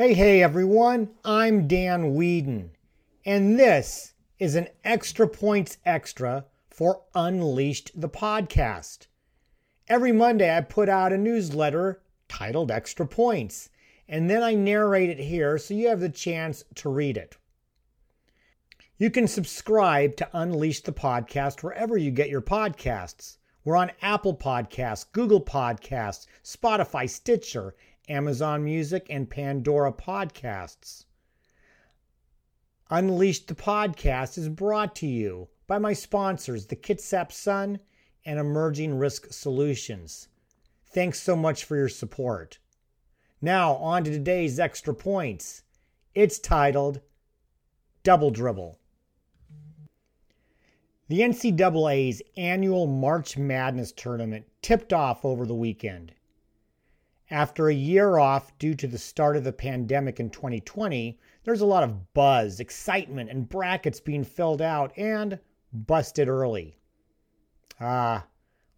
Hey, hey, everyone. I'm Dan Weedin, and this is an Extra Points Extra for Unleashed the Podcast. Every Monday, I put out a newsletter titled Extra Points, and then I narrate it here so you have the chance to read it. You can subscribe to Unleash the Podcast wherever you get your podcasts. We're on Apple Podcasts, Google Podcasts, Spotify, Stitcher, Amazon Music, and Pandora Podcasts. Unleashed the Podcast is brought to you by my sponsors, the Kitsap Sun and Emerging Risk Solutions. Thanks so much for your support. Now, on to today's extra points. It's titled Double Dribble. The NCAA's annual March Madness tournament tipped off over the weekend. After a year off due to the start of the pandemic in 2020, there's a lot of buzz, excitement, and brackets being filled out and busted early. Ah,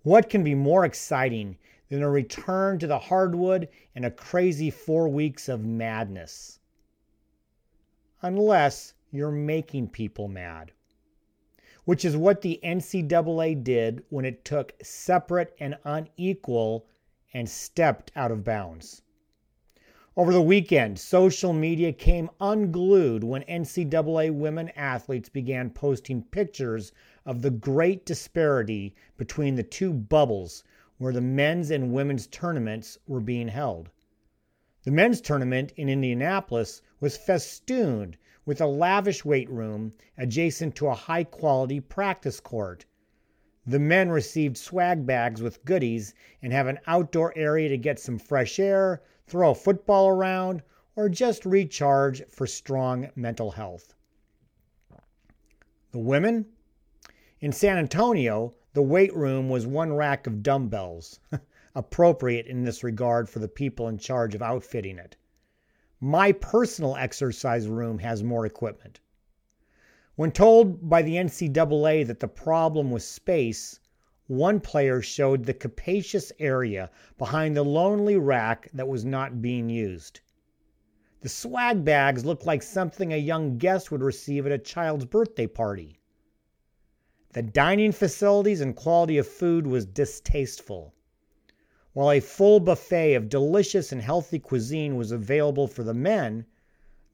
what can be more exciting than a return to the hardwood and a crazy four weeks of madness? Unless you're making people mad. Which is what the NCAA did when it took separate and unequal and stepped out of bounds. Over the weekend, social media came unglued when NCAA women athletes began posting pictures of the great disparity between the two bubbles where the men's and women's tournaments were being held. The men's tournament in Indianapolis was festooned with a lavish weight room adjacent to a high quality practice court the men received swag bags with goodies and have an outdoor area to get some fresh air, throw a football around, or just recharge for strong mental health. The women? In San Antonio, the weight room was one rack of dumbbells, appropriate in this regard for the people in charge of outfitting it. My personal exercise room has more equipment. When told by the NCAA that the problem was space, one player showed the capacious area behind the lonely rack that was not being used. The swag bags looked like something a young guest would receive at a child's birthday party. The dining facilities and quality of food was distasteful. While a full buffet of delicious and healthy cuisine was available for the men,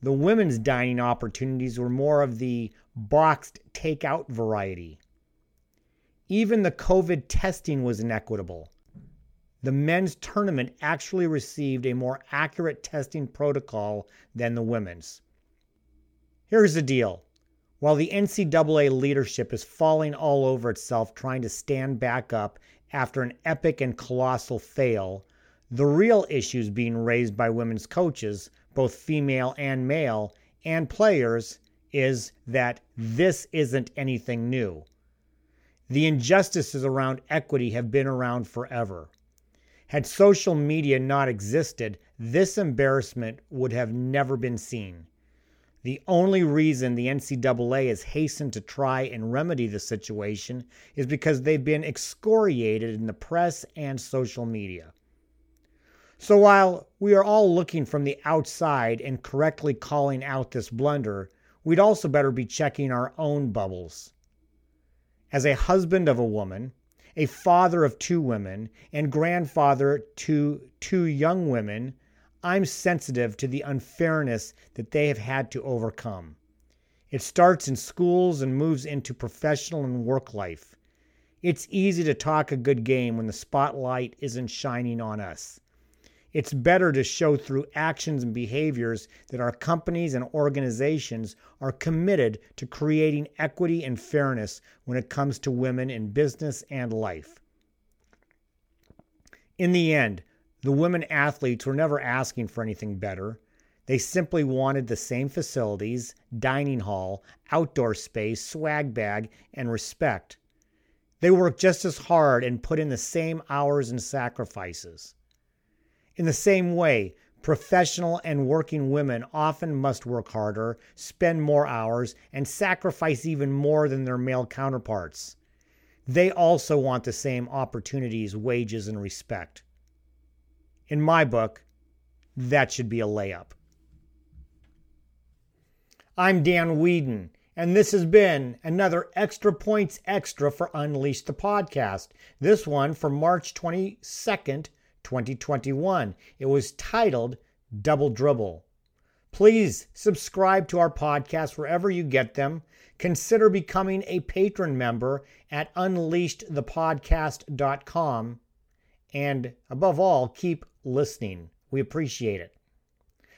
the women's dining opportunities were more of the boxed takeout variety. Even the COVID testing was inequitable. The men's tournament actually received a more accurate testing protocol than the women's. Here's the deal while the NCAA leadership is falling all over itself trying to stand back up after an epic and colossal fail, the real issues being raised by women's coaches both female and male, and players is that this isn't anything new. The injustices around equity have been around forever. Had social media not existed, this embarrassment would have never been seen. The only reason the NCAA has hastened to try and remedy the situation is because they've been excoriated in the press and social media. So while we are all looking from the outside and correctly calling out this blunder, we'd also better be checking our own bubbles. As a husband of a woman, a father of two women, and grandfather to two young women, I'm sensitive to the unfairness that they have had to overcome. It starts in schools and moves into professional and work life. It's easy to talk a good game when the spotlight isn't shining on us. It's better to show through actions and behaviors that our companies and organizations are committed to creating equity and fairness when it comes to women in business and life. In the end, the women athletes were never asking for anything better. They simply wanted the same facilities, dining hall, outdoor space, swag bag, and respect. They worked just as hard and put in the same hours and sacrifices. In the same way, professional and working women often must work harder, spend more hours, and sacrifice even more than their male counterparts. They also want the same opportunities, wages, and respect. In my book, that should be a layup. I'm Dan Weedin, and this has been another Extra Points Extra for Unleash the Podcast. This one for March 22nd, 2021. It was titled Double Dribble. Please subscribe to our podcast wherever you get them. Consider becoming a patron member at unleashedthepodcast.com. And above all, keep listening. We appreciate it.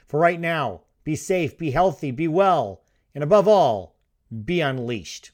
For right now, be safe, be healthy, be well, and above all, be unleashed.